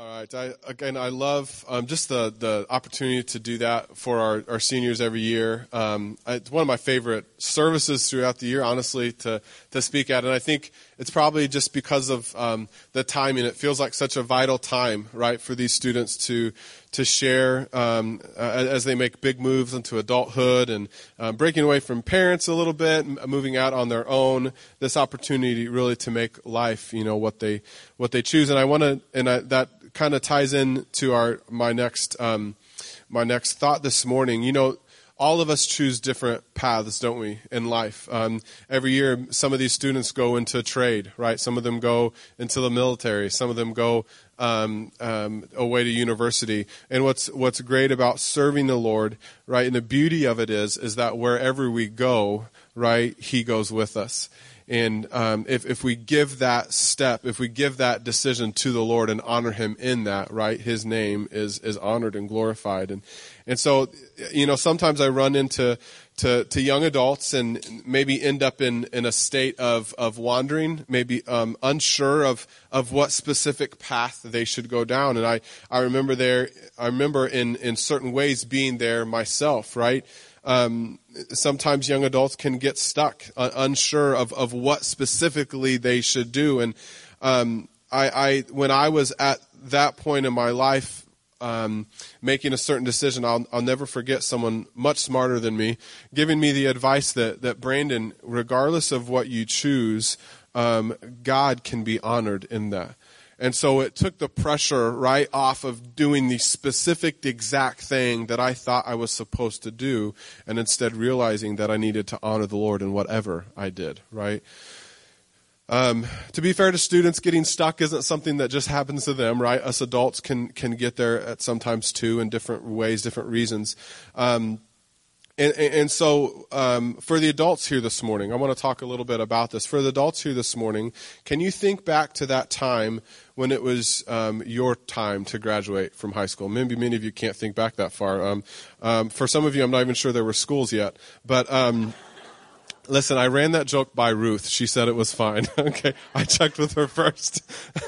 All right. I, again, I love um, just the, the opportunity to do that for our, our seniors every year. Um, it's one of my favorite services throughout the year, honestly, to, to speak at. And I think it's probably just because of um, the timing. It feels like such a vital time, right, for these students to to share um, uh, as they make big moves into adulthood and uh, breaking away from parents a little bit, moving out on their own. This opportunity really to make life, you know, what they what they choose. And I want to, and I, that kind ties in to our my next um, my next thought this morning. You know, all of us choose different paths, don't we, in life? Um, every year, some of these students go into trade, right? Some of them go into the military. Some of them go um, um, away to university. And what's what's great about serving the Lord, right? And the beauty of it is, is that wherever we go, right, He goes with us. And um, if, if we give that step, if we give that decision to the Lord and honor Him in that, right, His name is is honored and glorified. And and so, you know, sometimes I run into to, to young adults and maybe end up in, in a state of, of wandering, maybe um, unsure of, of what specific path they should go down. And I, I remember there, I remember in, in certain ways being there myself, right? Um, sometimes young adults can get stuck, uh, unsure of, of what specifically they should do. And um, I, I, when I was at that point in my life, um, making a certain decision, I'll, I'll never forget someone much smarter than me giving me the advice that, that Brandon, regardless of what you choose, um, God can be honored in that. And so it took the pressure right off of doing the specific exact thing that I thought I was supposed to do and instead realizing that I needed to honor the Lord in whatever I did, right? Um, to be fair to students, getting stuck isn't something that just happens to them, right? Us adults can can get there at sometimes too in different ways, different reasons. Um, and, and, so, um, for the adults here this morning, I want to talk a little bit about this. For the adults here this morning, can you think back to that time when it was um, your time to graduate from high school? Maybe many of you can't think back that far. Um, um for some of you, I'm not even sure there were schools yet. But um, listen, I ran that joke by Ruth. She said it was fine. okay, I checked with her first.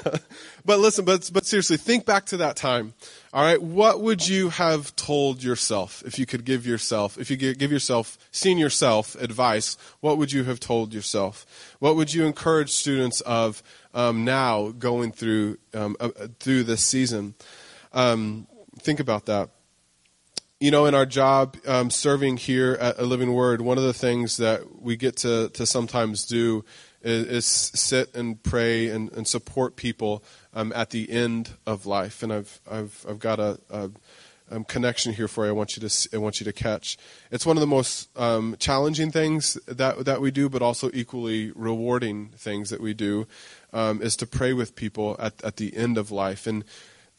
but listen, but but seriously, think back to that time. All right, what would you have told yourself if you could give yourself, if you give yourself, seen yourself advice, what would you have told yourself? What would you encourage students of um, now going through um, uh, through this season? Um, think about that. You know, in our job um, serving here at a Living Word, one of the things that we get to to sometimes do is, is sit and pray and, and support people um, at the end of life. And I've I've I've got a, a um, connection here for you. I want you to I want you to catch. It's one of the most um, challenging things that that we do, but also equally rewarding things that we do, um, is to pray with people at at the end of life. And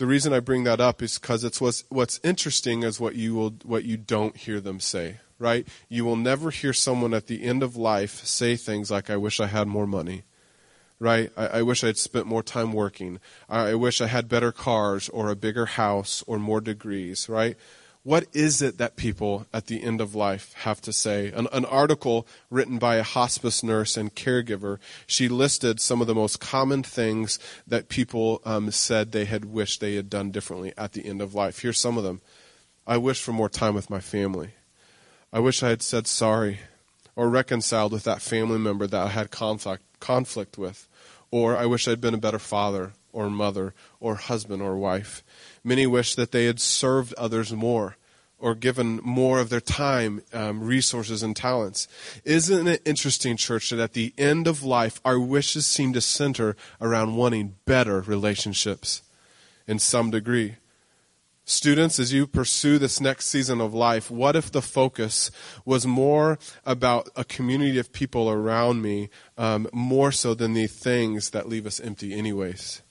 the reason I bring that up is because it's what's what's interesting is what you will what you don't hear them say. Right? You will never hear someone at the end of life say things like, "I wish I had more money." right? I, I wish I'd spent more time working. I, I wish I had better cars or a bigger house or more degrees, right? What is it that people at the end of life have to say? An, an, article written by a hospice nurse and caregiver, she listed some of the most common things that people um, said they had wished they had done differently at the end of life. Here's some of them. I wish for more time with my family. I wish I had said sorry or reconciled with that family member that I had conflict, conflict with or I wish I'd been a better father or mother or husband or wife. Many wish that they had served others more or given more of their time, um, resources, and talents. Isn't it interesting, church, that at the end of life, our wishes seem to center around wanting better relationships in some degree? Students, as you pursue this next season of life, what if the focus was more about a community of people around me, um, more so than the things that leave us empty, anyways?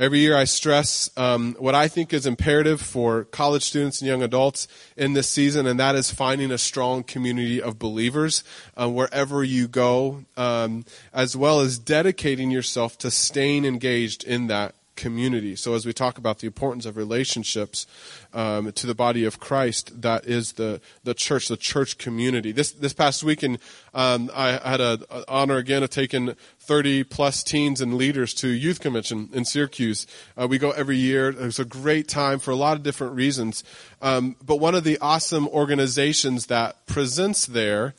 Every year I stress um, what I think is imperative for college students and young adults in this season, and that is finding a strong community of believers uh, wherever you go, um, as well as dedicating yourself to staying engaged in that community. So as we talk about the importance of relationships um, to the body of Christ, that is the the church, the church community. This this past weekend, um, I had an honor again of taking 30 plus teens and leaders to youth convention in Syracuse. Uh, we go every year. It was a great time for a lot of different reasons. Um, but one of the awesome organizations that presents there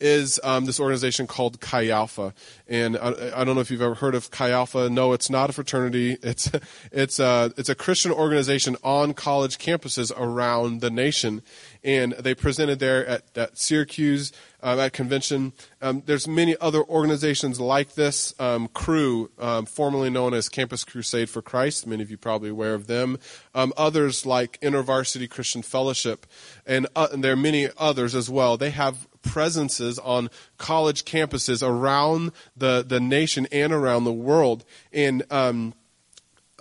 is um, this organization called Chi Alpha, and I, I, don't know if you've ever heard of Chi Alpha. No, it's not a fraternity. It's it's a it's a Christian organization on college campuses around the nation, and they presented there at, at Syracuse uh, at convention. Um, there's many other organizations like this. Um, Cru, um, formerly known as Campus Crusade for Christ. Many of you probably aware of them. Um, others like InterVarsity Christian Fellowship, and, uh, and there are many others as well. They have presences on college campuses around the, the nation and around the world. And um,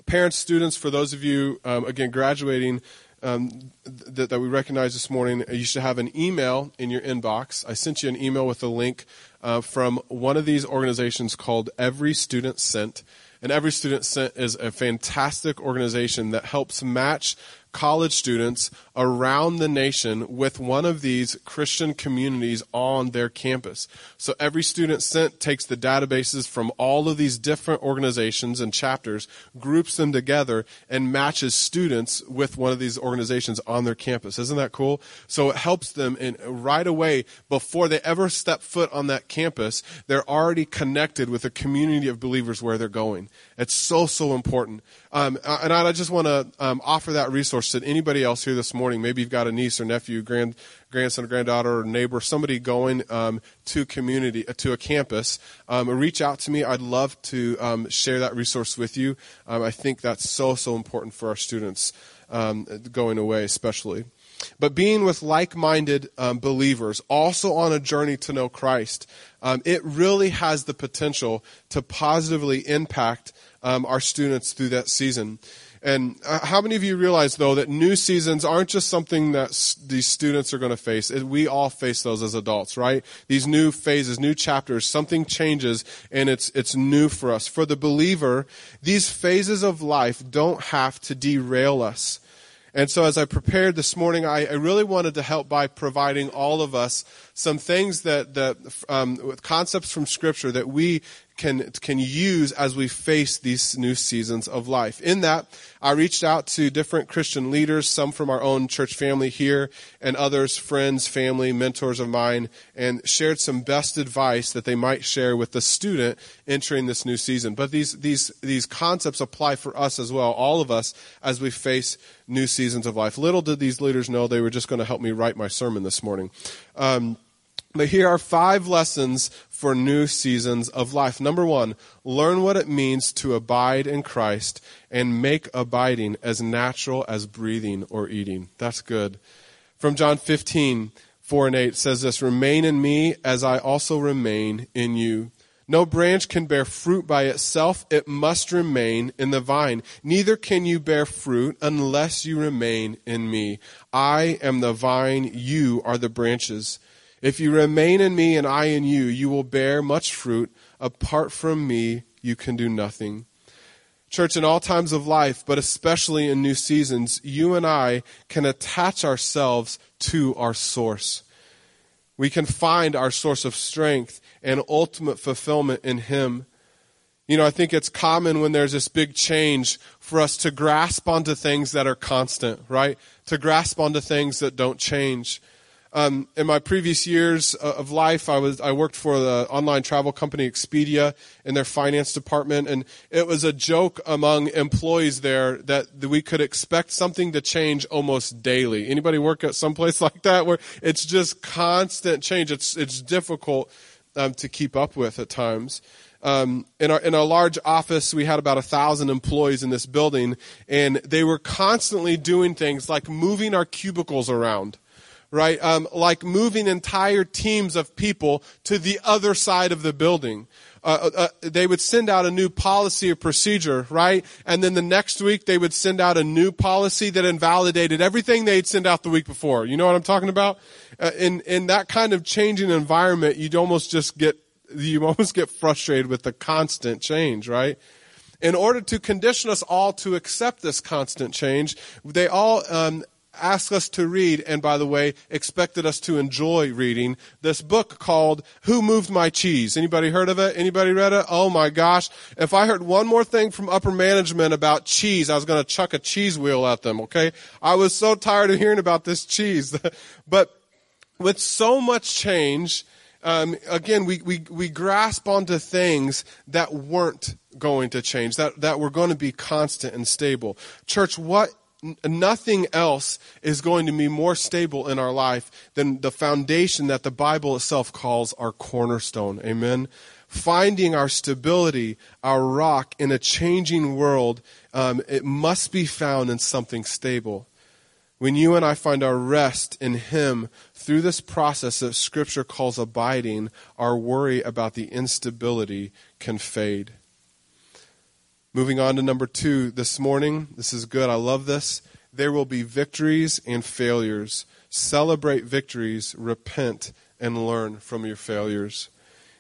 parents, students, for those of you, um, again, graduating, um, th- that we recognize this morning, you should have an email in your inbox. I sent you an email with a link uh, from one of these organizations called Every Student Sent. And Every Student Sent is a fantastic organization that helps match college students around the nation with one of these Christian communities on their campus. So every student sent takes the databases from all of these different organizations and chapters, groups them together, and matches students with one of these organizations on their campus. Isn't that cool? So it helps them in right away before they ever step foot on that campus, they're already connected with a community of believers where they're going. It's so, so important. Um, and I just want to um, offer that resource to anybody else here this morning. Maybe you've got a niece or nephew, grand, grandson or granddaughter or neighbor, somebody going um, to community, uh, to a campus. Um, reach out to me. I'd love to um, share that resource with you. Um, I think that's so, so important for our students going away, especially. But being with like minded um, believers, also on a journey to know Christ, um, it really has the potential to positively impact um, our students through that season. And uh, how many of you realize, though, that new seasons aren't just something that s- these students are going to face? We all face those as adults, right? These new phases, new chapters, something changes, and it's, it's new for us. For the believer, these phases of life don't have to derail us. And so as I prepared this morning, I, I really wanted to help by providing all of us some things that, that um, concepts from Scripture that we can, can use as we face these new seasons of life. In that, I reached out to different Christian leaders, some from our own church family here, and others, friends, family, mentors of mine, and shared some best advice that they might share with the student entering this new season. But these, these, these concepts apply for us as well, all of us, as we face new seasons of life. Little did these leaders know they were just going to help me write my sermon this morning. Um, but here are five lessons for new seasons of life. Number one, learn what it means to abide in Christ and make abiding as natural as breathing or eating. That's good. From John 15, 4 and 8 says this, Remain in me as I also remain in you. No branch can bear fruit by itself. It must remain in the vine. Neither can you bear fruit unless you remain in me. I am the vine. You are the branches. If you remain in me and I in you, you will bear much fruit. Apart from me, you can do nothing. Church, in all times of life, but especially in new seasons, you and I can attach ourselves to our source. We can find our source of strength and ultimate fulfillment in Him. You know, I think it's common when there's this big change for us to grasp onto things that are constant, right? To grasp onto things that don't change. Um, in my previous years uh, of life, I was I worked for the online travel company Expedia in their finance department, and it was a joke among employees there that we could expect something to change almost daily. Anybody work at some place like that where it's just constant change? It's it's difficult um, to keep up with at times. Um, in our in a large office, we had about a thousand employees in this building, and they were constantly doing things like moving our cubicles around right? Um, like moving entire teams of people to the other side of the building. Uh, uh, uh, they would send out a new policy or procedure, right? And then the next week they would send out a new policy that invalidated everything they'd sent out the week before. You know what I'm talking about? Uh, in in that kind of changing environment, you'd almost just get you almost get frustrated with the constant change, right? In order to condition us all to accept this constant change, they all um, asked us to read, and by the way, expected us to enjoy reading this book called Who Moved My Cheese? Anybody heard of it? Anybody read it? Oh my gosh. If I heard one more thing from upper management about cheese, I was going to chuck a cheese wheel at them, okay? I was so tired of hearing about this cheese. but with so much change, um, again, we, we, we grasp onto things that weren't going to change, that, that were going to be constant and stable. Church, what nothing else is going to be more stable in our life than the foundation that the Bible itself calls our cornerstone. Amen. Finding our stability, our rock in a changing world, um, it must be found in something stable. When you and I find our rest in Him through this process that Scripture calls abiding, our worry about the instability can fade. Moving on to number two this morning. This is good. I love this. There will be victories and failures. Celebrate victories, repent, and learn from your failures.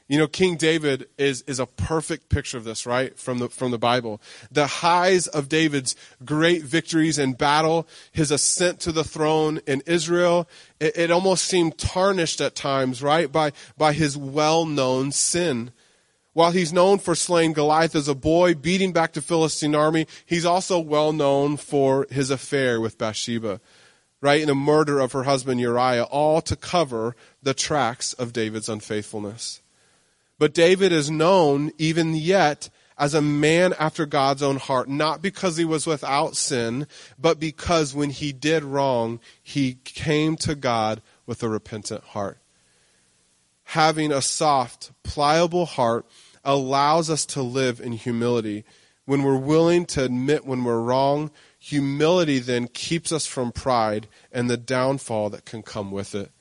You know, King David is, is a perfect picture of this, right? From the, from the Bible. The highs of David's great victories in battle, his ascent to the throne in Israel, it, it almost seemed tarnished at times, right? By, by his well known sin. While he's known for slaying Goliath as a boy, beating back the Philistine army, he's also well known for his affair with Bathsheba, right? And the murder of her husband Uriah, all to cover the tracks of David's unfaithfulness. But David is known even yet as a man after God's own heart, not because he was without sin, but because when he did wrong, he came to God with a repentant heart. Having a soft, pliable heart allows us to live in humility. When we're willing to admit when we're wrong, humility then keeps us from pride and the downfall that can come with it.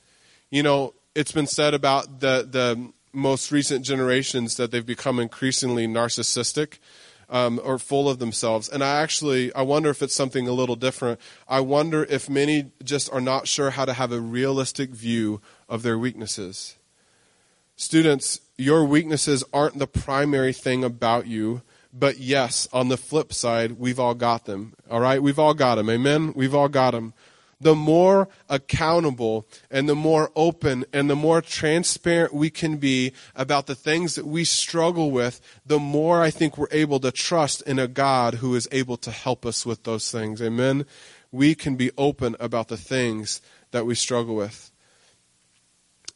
You know, it's been said about the, the most recent generations that they've become increasingly narcissistic. Um, or full of themselves. And I actually, I wonder if it's something a little different. I wonder if many just are not sure how to have a realistic view of their weaknesses. Students, your weaknesses aren't the primary thing about you. But yes, on the flip side, we've all got them. All right? We've all got them. Amen? We've all got them. The more accountable and the more open and the more transparent we can be about the things that we struggle with, the more I think we're able to trust in a God who is able to help us with those things. Amen? We can be open about the things that we struggle with.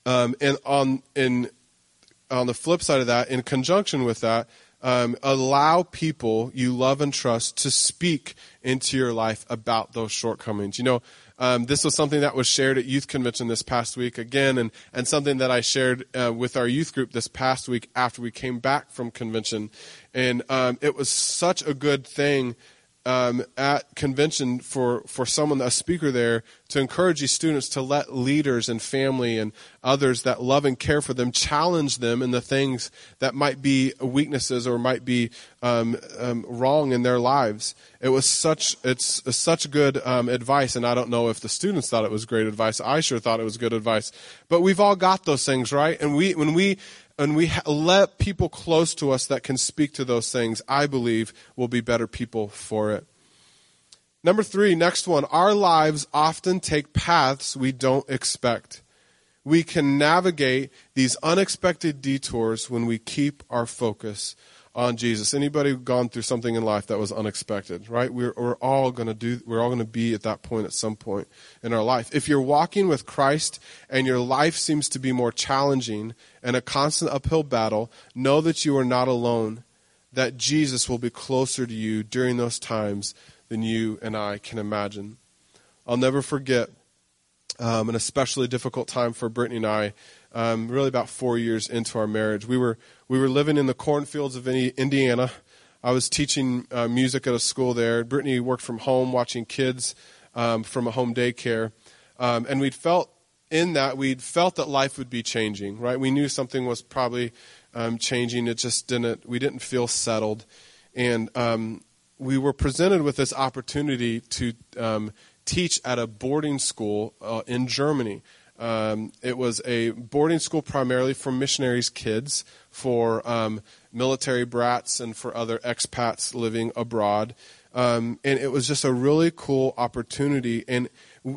Um, and on in on the flip side of that, in conjunction with that, um, allow people you love and trust to speak into your life about those shortcomings. You know, um, this was something that was shared at youth convention this past week again, and, and something that I shared uh, with our youth group this past week after we came back from convention. And um, it was such a good thing um, at convention for, for someone, a speaker there, to encourage these students to let leaders and family and others that love and care for them challenge them in the things that might be weaknesses or might be um, um, wrong in their lives. It was such it's such good um, advice, and I don't know if the students thought it was great advice. I sure thought it was good advice. But we've all got those things, right? And we when we and we ha- let people close to us that can speak to those things, I believe will be better people for it. Number three, next one. Our lives often take paths we don't expect. We can navigate these unexpected detours when we keep our focus on Jesus. Anybody gone through something in life that was unexpected, right? We're, we're all going to do, we're all going to be at that point at some point in our life. If you're walking with Christ and your life seems to be more challenging and a constant uphill battle, know that you are not alone, that Jesus will be closer to you during those times than you and I can imagine. I'll never forget um, an especially difficult time for Brittany and I um, really about four years into our marriage. We were we were living in the cornfields of Indiana. I was teaching uh, music at a school there. Brittany worked from home, watching kids um, from a home daycare, um, and we'd felt in that we'd felt that life would be changing. Right, we knew something was probably um, changing. It just didn't. We didn't feel settled, and um, we were presented with this opportunity to um, teach at a boarding school uh, in Germany Um, it was a boarding school primarily for missionaries' kids, for um, military brats, and for other expats living abroad. Um, and it was just a really cool opportunity. And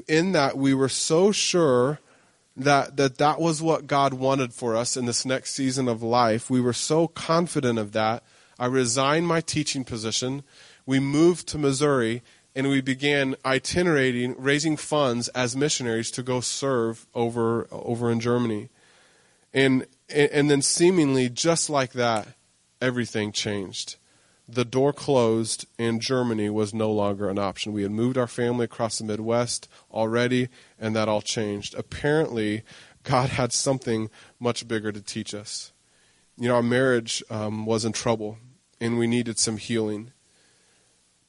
in that, we were so sure that, that that was what God wanted for us in this next season of life. We were so confident of that. I resigned my teaching position. We moved to Missouri and we began itinerating, raising funds as missionaries to go serve over over in Germany. And and then seemingly just like that, everything changed. The door closed and Germany was no longer an option. We had moved our family across the Midwest already, and that all changed. Apparently, God had something much bigger to teach us. You know, our marriage um, was in trouble, and we needed some healing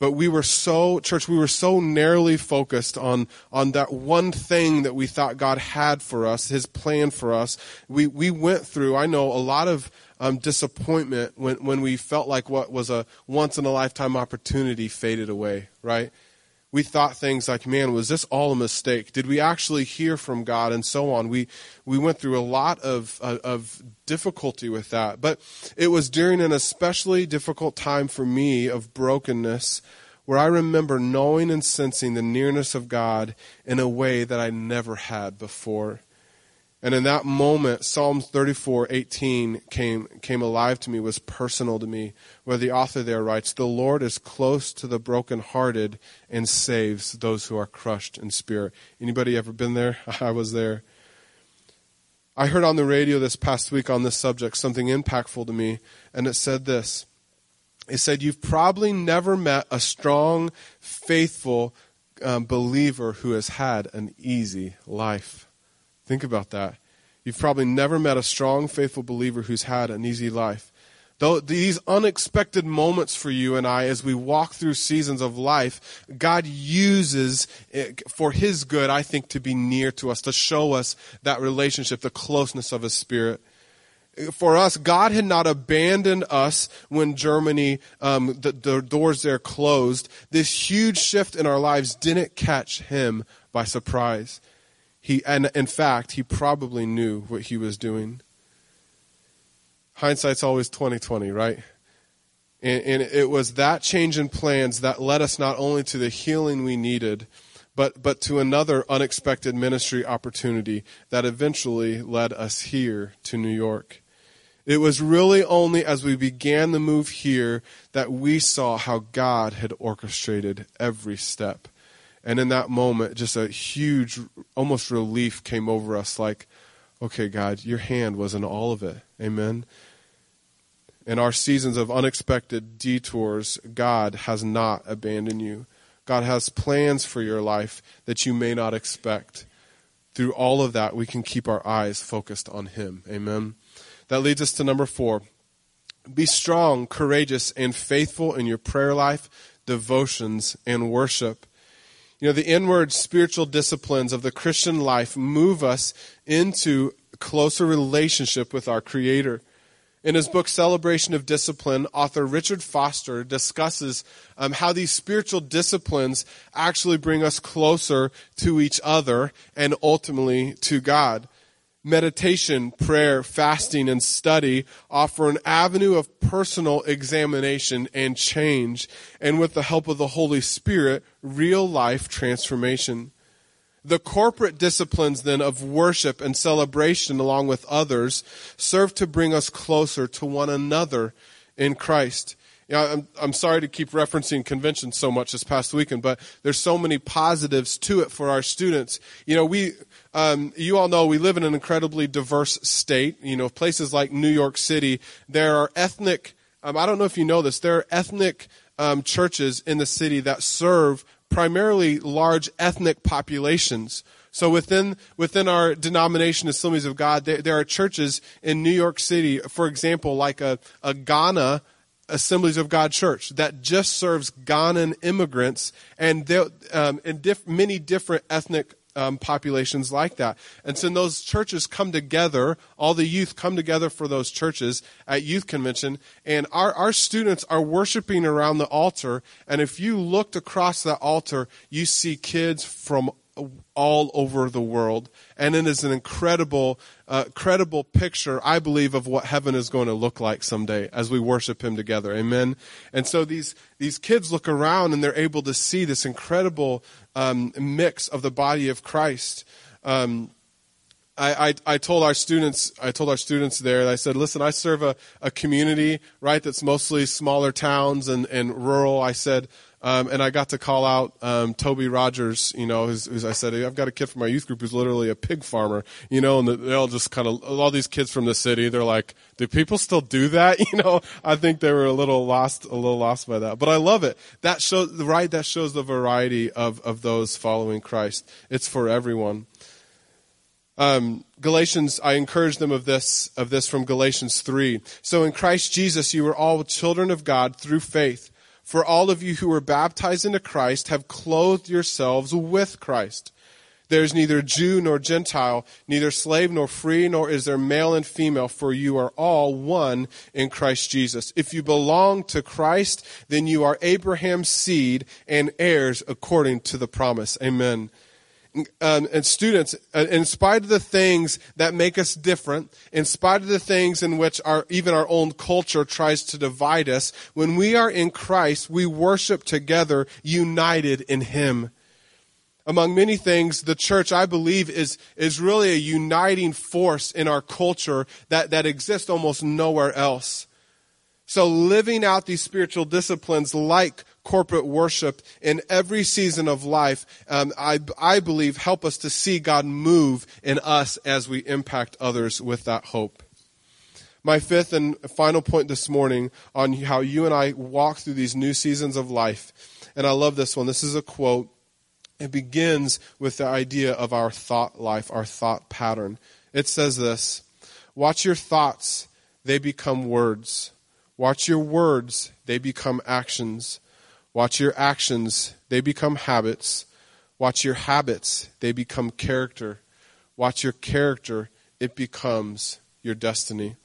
but we were so church we were so narrowly focused on on that one thing that we thought god had for us his plan for us. We we went through i know a lot of um, disappointment when when we felt like what was a once in a lifetime opportunity faded away right we thought things like, man, was this all a mistake? Did we actually hear from God? And so on. We, we went through a lot of, uh, of difficulty with that. But it was during an especially difficult time for me of brokenness where I remember knowing and sensing the nearness of God in a way that I never had before. And in that moment, Psalms 34:18 came came alive to me, was personal to me, where the author there writes, "The Lord is close to the brokenhearted and saves those who are crushed in spirit." Anybody ever been there? I was there. I heard on the radio this past week on this subject something impactful to me, and it said this. It said, You've probably never met a strong, faithful um, believer who has had an easy life. Think about that. You've probably never met a strong, faithful believer who's had an easy life. Though these unexpected moments for you and I as we walk through seasons of life, God uses for His good, I think, to be near to us, to show us that relationship, the closeness of His Spirit. For us, God had not abandoned us when Germany, um, the, the doors there closed. This huge shift in our lives didn't catch Him by surprise. He, and in fact, he probably knew what he was doing. Hindsight's always 2020, right? And, and it was that change in plans that led us not only to the healing we needed, but, but to another unexpected ministry opportunity that eventually led us here to New York. It was really only as we began the move here that we saw how God had orchestrated every step. And in that moment, just a huge, almost relief came over us like, okay, God, your hand was in all of it. Amen. In our seasons of unexpected detours, God has not abandoned you. God has plans for your life that you may not expect. Through all of that, we can keep our eyes focused on Him. Amen. That leads us to number four. Be strong, courageous, and faithful in your prayer life, devotions, and worship. You know, the inward spiritual disciplines of the Christian life move us into closer relationship with our Creator. In his book, Celebration of Discipline, author Richard Foster discusses um, how these spiritual disciplines actually bring us closer to each other and ultimately to God meditation, prayer, fasting, and study offer an avenue of personal examination and change, and with the help of the Holy Spirit, real life transformation. The corporate disciplines then of worship and celebration along with others serve to bring us closer to one another in Christ. You know, I'm, I'm sorry to keep referencing conventions so much this past weekend, but there's so many positives to it for our students. You know, we, um, you all know we live in an incredibly diverse state. You know, places like New York City, there are ethnic, um, I don't know if you know this, there are ethnic um, churches in the city that serve primarily large ethnic populations. So within within our denomination, Assemblies of God, there, there, are churches in New York City, for example, like a, a Ghana Assemblies of God Church that just serves Ghanaian immigrants and um, in diff- many different ethnic um, populations like that. And so those churches come together, all the youth come together for those churches at youth convention, and our, our students are worshiping around the altar. And if you looked across that altar, you see kids from all over the world. And it is an incredible, uh, credible picture, I believe, of what heaven is going to look like someday as we worship Him together. Amen. And so these, these kids look around and they're able to see this incredible um, mix of the body of Christ. Um, I, I, I, told our students, I told our students there, I said, listen, I serve a, a community, right, that's mostly smaller towns and, and rural. I said, um, and I got to call out um, Toby Rogers, you know, who's, who's, I said, I've got a kid from my youth group who's literally a pig farmer, you know, and they all just kind of, all these kids from the city, they're like, do people still do that? You know, I think they were a little lost, a little lost by that. But I love it. That shows, right, that shows the variety of, of those following Christ. It's for everyone. Um, Galatians, I encourage them of this, of this from Galatians 3. So in Christ Jesus, you are all children of God through faith. For all of you who were baptized into Christ have clothed yourselves with Christ. There is neither Jew nor Gentile, neither slave nor free, nor is there male and female, for you are all one in Christ Jesus. If you belong to Christ, then you are Abraham's seed and heirs according to the promise. Amen um, and students, uh, in spite of the things that make us different, in spite of the things in which our, even our own culture tries to divide us, when we are in Christ, we worship together, united in Him. Among many things, the church, I believe, is, is really a uniting force in our culture that, that exists almost nowhere else. So living out these spiritual disciplines like corporate worship in every season of life, um, I, I believe, help us to see God move in us as we impact others with that hope. My fifth and final point this morning on how you and I walk through these new seasons of life. And I love this one. This is a quote. It begins with the idea of our thought life, our thought pattern. It says this Watch your thoughts, they become words. Watch your words, they become actions. Watch your actions, they become habits. Watch your habits, they become character. Watch your character, it becomes your destiny.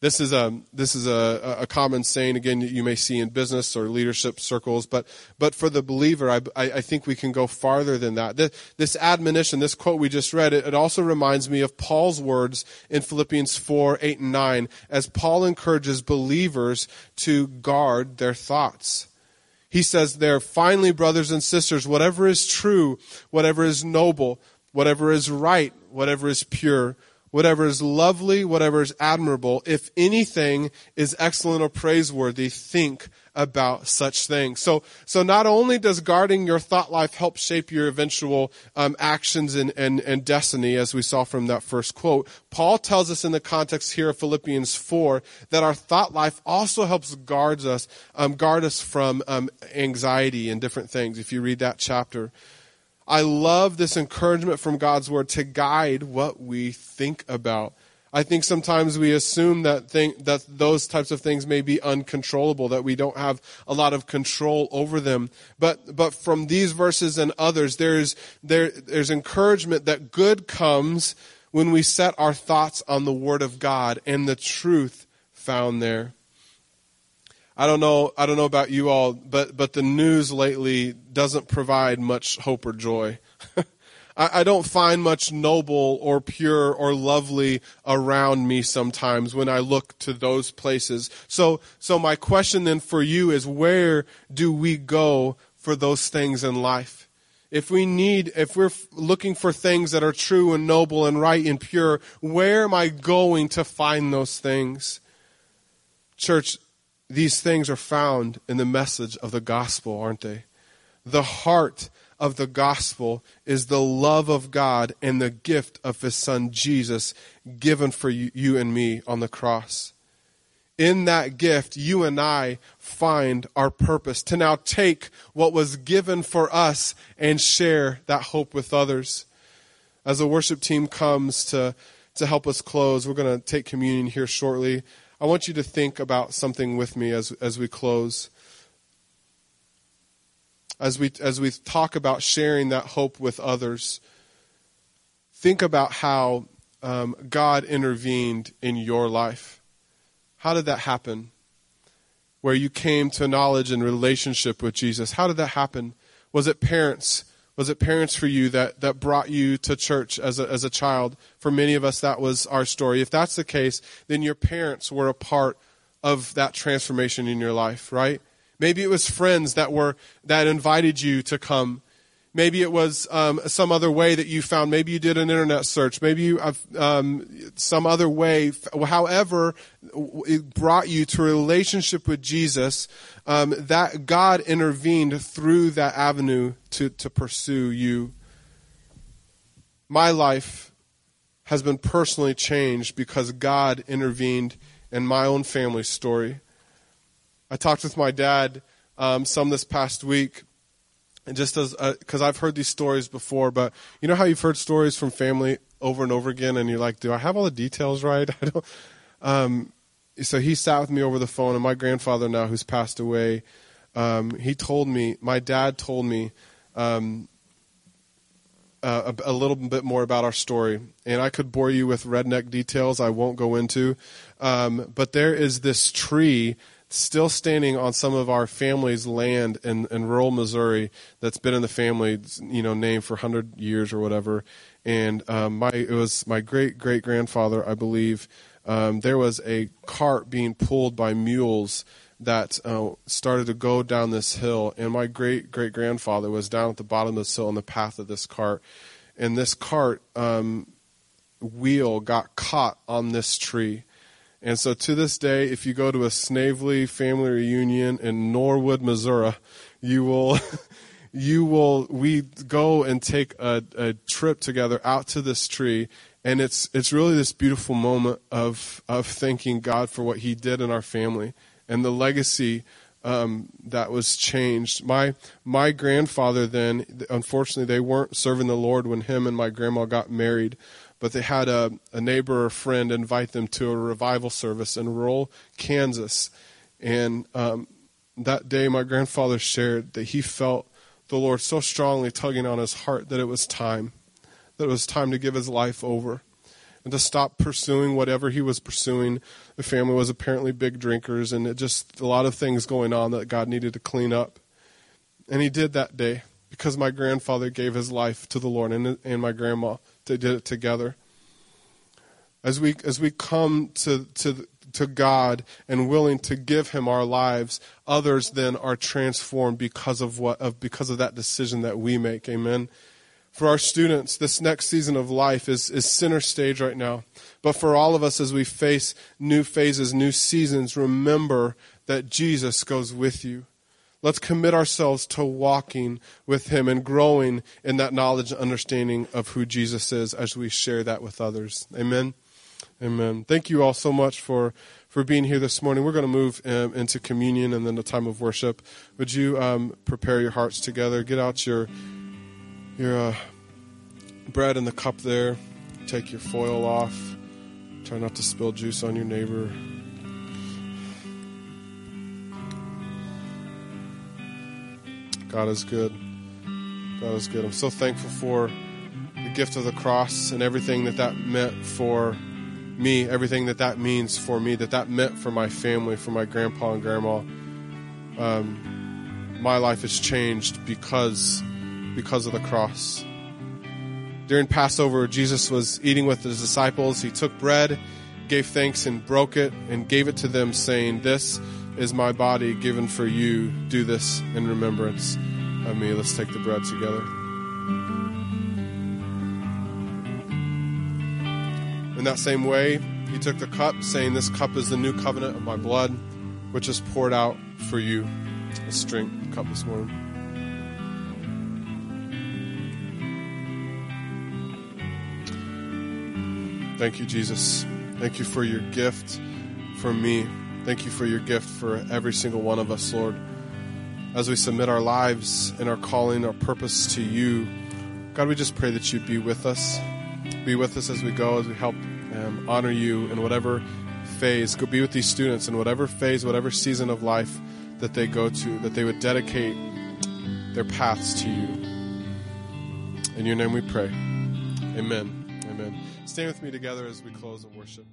This is a this is a, a common saying again you may see in business or leadership circles, but but for the believer, I, I think we can go farther than that. This, this admonition, this quote we just read, it, it also reminds me of Paul's words in Philippians four, eight, and nine, as Paul encourages believers to guard their thoughts. He says there, finally, brothers and sisters, whatever is true, whatever is noble, whatever is right, whatever is pure, whatever is lovely, whatever is admirable, if anything is excellent or praiseworthy, think about such things. So, so not only does guarding your thought life help shape your eventual um, actions and, and, and destiny, as we saw from that first quote, Paul tells us in the context here of Philippians 4 that our thought life also helps guards us, um, guard us from um, anxiety and different things. If you read that chapter. I love this encouragement from God's word to guide what we think about. I think sometimes we assume that thing, that those types of things may be uncontrollable, that we don't have a lot of control over them. But but from these verses and others, there's there there's encouragement that good comes when we set our thoughts on the Word of God and the truth found there. I don't know I don't know about you all, but but the news lately doesn't provide much hope or joy. I, I don't find much noble or pure or lovely around me sometimes when I look to those places. So, so my question then for you is where do we go for those things in life? If we need, if we're looking for things that are true and noble and right and pure, where am I going to find those things? Church, these things are found in the message of the gospel, aren't they? The heart of the gospel is the love of God and the gift of his son Jesus given for you, and me on the cross. In that gift, you and I find our purpose to now take what was given for us and share that hope with others. As the worship team comes to, to help us close, we're going to take communion here shortly. I want you to think about something with me as, as we close as we, as we talk about sharing that hope with others, think about how um, God intervened in your life. How did that happen? Where you came to knowledge and relationship with Jesus. How did that happen? Was it parents? Was it parents for you that, that brought you to church as a, as a child? For many of us, that was our story. If that's the case, then your parents were a part of that transformation in your life, right? Maybe it was friends that were, that invited you to come Maybe it was um, some other way that you found. Maybe you did an internet search. Maybe you um, some other way. However, it brought you to a relationship with Jesus. Um, that God intervened through that avenue to to pursue you. My life has been personally changed because God intervened in my own family story. I talked with my dad um, some this past week and just as because uh, I've heard these stories before, but you know how you've heard stories from family over and over again, and you're like, "Do I have all the details right?" I don't. Um, so he sat with me over the phone, and my grandfather now, who's passed away, um, he told me. My dad told me um, uh, a, a, little bit more about our story, and I could bore you with redneck details. I won't go into, um, but there is this tree still standing on some of our family's land in, in rural Missouri that's been in the family, you know, name for hundred years or whatever. And um, my it was my great great grandfather, I believe. Um, there was a cart being pulled by mules that uh, started to go down this hill, and my great great grandfather was down at the bottom of this hill on the path of this cart, and this cart um, wheel got caught on this tree and so to this day, if you go to a Snavely family reunion in Norwood, Missouri, you will, you will, we go and take a, a trip together out to this tree. And it's, it's really this beautiful moment of, of thanking God for what he did in our family and the legacy um, that was changed. My my grandfather then, unfortunately, they weren't serving the Lord when him and my grandma got married but they had a, a neighbor or friend invite them to a revival service in rural Kansas. And um, that day, my grandfather shared that he felt the Lord so strongly tugging on his heart that it was time, that it was time to give his life over and to stop pursuing whatever he was pursuing. The family was apparently big drinkers, and it just a lot of things going on that God needed to clean up. And he did that day because my grandfather gave his life to the Lord and, and my grandma did it together. As we as we come to to to God and willing to give Him our lives, others then are transformed because of what of because of that decision that we make. Amen. For our students, this next season of life is, is center stage right now. But for all of us, as we face new phases, new seasons, remember that Jesus goes with you. Let's commit ourselves to walking with Him and growing in that knowledge and understanding of who Jesus is as we share that with others. Amen. Amen. Thank you all so much for, for being here this morning. We're going to move um, into communion and then the time of worship. Would you um, prepare your hearts together? Get out your your uh, bread in the cup there. Take your foil off. Try not to spill juice on your neighbor. God is good. God is good. I'm so thankful for the gift of the cross and everything that that meant for me, everything that that means for me, that that meant for my family, for my grandpa and grandma. Um, my life has changed because because of the cross. During Passover, Jesus was eating with his disciples. He took bread, gave thanks, and broke it, and gave it to them, saying, "This." Is my body given for you. Do this in remembrance of me. Let's take the bread together. In that same way, he took the cup, saying, This cup is the new covenant of my blood, which is poured out for you. Let's drink the cup this morning. Thank you, Jesus. Thank you for your gift for me. Thank you for your gift for every single one of us, Lord. As we submit our lives and our calling, our purpose to you, God, we just pray that you be with us. Be with us as we go, as we help um, honor you in whatever phase. Go be with these students in whatever phase, whatever season of life that they go to, that they would dedicate their paths to you. In your name we pray. Amen. Amen. Stand with me together as we close and worship.